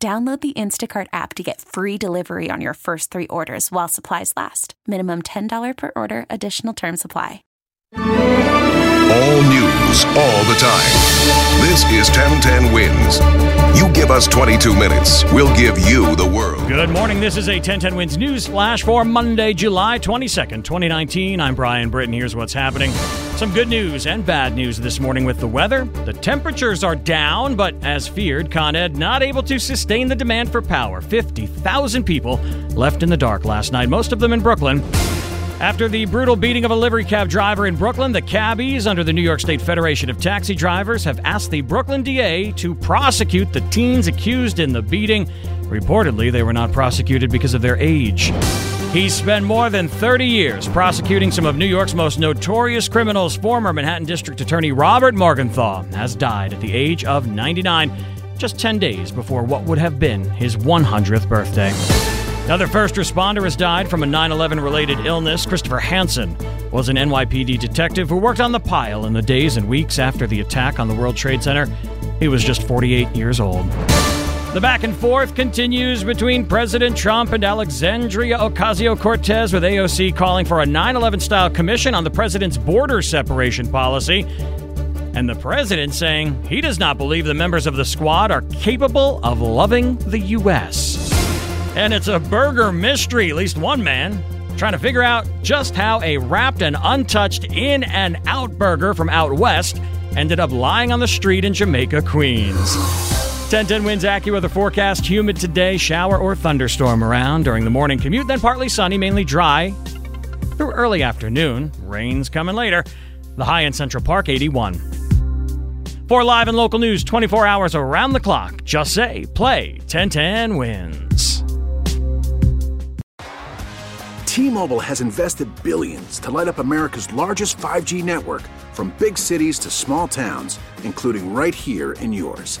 Download the Instacart app to get free delivery on your first three orders while supplies last. Minimum $10 per order, additional term supply. All news, all the time. This is 1010 Wins. You give us 22 minutes, we'll give you the world. Good morning. This is a 1010 Wins news flash for Monday, July 22nd, 2019. I'm Brian Britton. Here's what's happening. Some good news and bad news this morning with the weather. The temperatures are down, but as feared, Con Ed not able to sustain the demand for power. 50,000 people left in the dark last night, most of them in Brooklyn. After the brutal beating of a livery cab driver in Brooklyn, the cabbies under the New York State Federation of Taxi Drivers have asked the Brooklyn DA to prosecute the teens accused in the beating. Reportedly, they were not prosecuted because of their age. He spent more than 30 years prosecuting some of New York's most notorious criminals. Former Manhattan District Attorney Robert Morgenthau has died at the age of 99, just 10 days before what would have been his 100th birthday. Another first responder has died from a 9 11 related illness. Christopher Hansen was an NYPD detective who worked on the pile in the days and weeks after the attack on the World Trade Center. He was just 48 years old. The back and forth continues between President Trump and Alexandria Ocasio Cortez, with AOC calling for a 9 11 style commission on the president's border separation policy. And the president saying he does not believe the members of the squad are capable of loving the U.S. And it's a burger mystery, at least one man trying to figure out just how a wrapped and untouched In and Out burger from out west ended up lying on the street in Jamaica, Queens. 1010 Wins AccuWeather forecast humid today, shower or thunderstorm around during the morning commute, then partly sunny, mainly dry through early afternoon. Rain's coming later. The high in Central Park, 81. For live and local news 24 hours around the clock, just say play 1010 Wins. T-Mobile has invested billions to light up America's largest 5G network from big cities to small towns, including right here in yours.